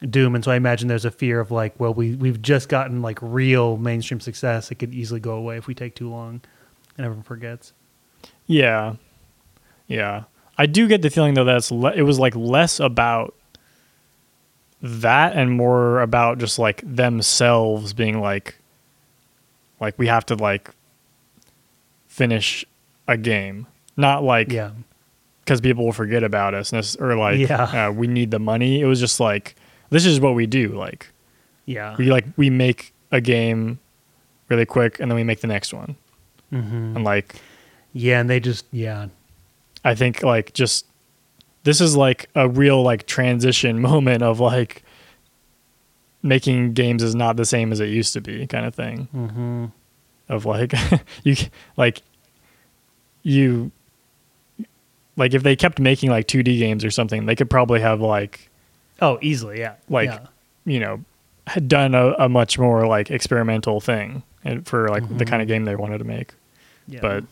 doom. And so i imagine there's a fear of like well we, we've just gotten like real mainstream success. It could easily go away if we take too long and everyone forgets. Yeah. Yeah. I do get the feeling though that's le- it was like less about that and more about just like themselves being like like we have to like finish a game not like yeah because people will forget about us or like Yeah. uh, we need the money it was just like this is what we do like yeah we like we make a game really quick, and then we make the next one. Mm-hmm. And like, Yeah, and they just yeah. I think like just this is like a real like transition moment of like making games is not the same as it used to be kind of thing Mm-hmm. of like you like you like if they kept making like 2D games or something they could probably have like Oh, easily, yeah. Like- yeah. you know had done a, a much more like experimental thing and for like the Mhm. kind of game they wanted to make yeah. but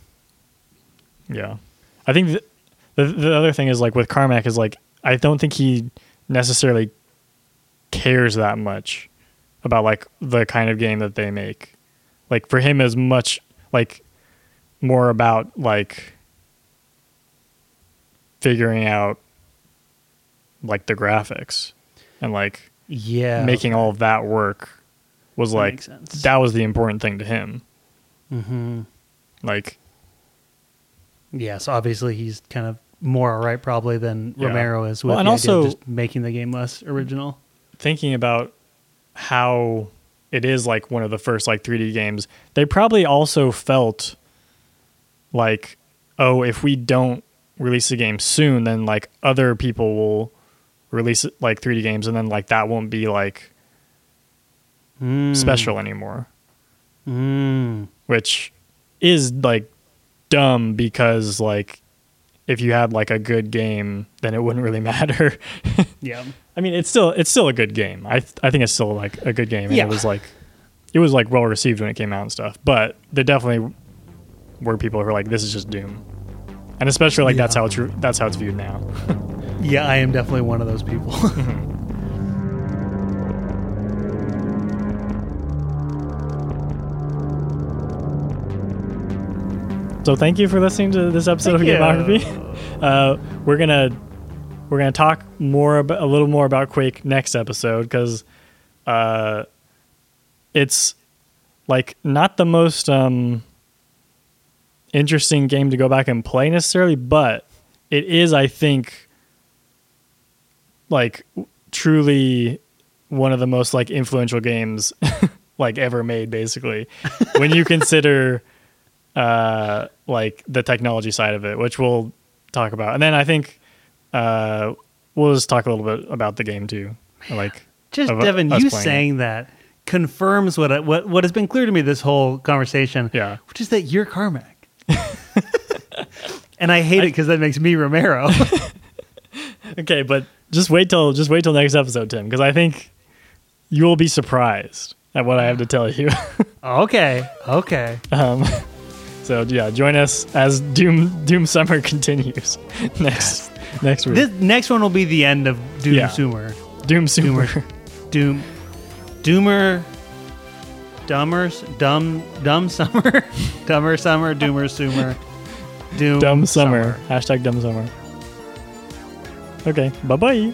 yeah i think th- the the other thing is like with carmack is like i don't think he necessarily cares that much about like the kind of game that they make like for him is much like more about like figuring out like the graphics and like yeah, making all of that work was That like that was the important thing to him Mm-hmm. like Yeah, so obviously he's kind of more alright probably than Yeah. Romero is with Well, and the idea of also- just making the game less original. Thinking about how it is like one of the first like 3D games, they probably also felt like, oh, if we don't release the game soon, then like other people will release like 3D games, and then like that won't be like Mm. special anymore, Mm. which is like dumb because like if you had like a good game, then it wouldn't really matter. Yeah. I mean, it's still it's still a good game. I th- I think it's still like a good game. And Yeah. it was like it was like well received when it came out and stuff. But there definitely were people who were like, "This is just Doom," and especially like that's how it's re- that's how it's viewed now. Yeah, I am definitely one of those people. Mm-hmm. So thank you for listening to this episode Thank of. Gameography. Uh, we're gonna we're gonna talk more about a little more about Quake next episode because uh, it's like not the most um, interesting game to go back and play necessarily, but it is, I think, like truly one of the most like influential games like ever made. Basically, when you consider uh, like the technology side of it, which we'll talk about, and then I think uh, we'll just talk a little bit about the game too. Like, Just of Devin, you playing it. saying that confirms what I, what what has been clear to me this whole conversation. Yeah. which is that you're Carmack, and I hate it because that makes me Romero. okay, but just wait till just wait till next episode, Tim, because I think you will be surprised at what I have to tell you. okay, okay. um, so yeah, join us as Doom Doom Summer continues next next week. This next one will be the end of Doom Yeah. Sumer. Doom Summer. Doom, Doomer, Dummers, Dumb, Dumb Summer, Dumber Summer, Doomer Sumer, Doom Dumb summer. Hashtag dumb summer. Okay. Bye bye.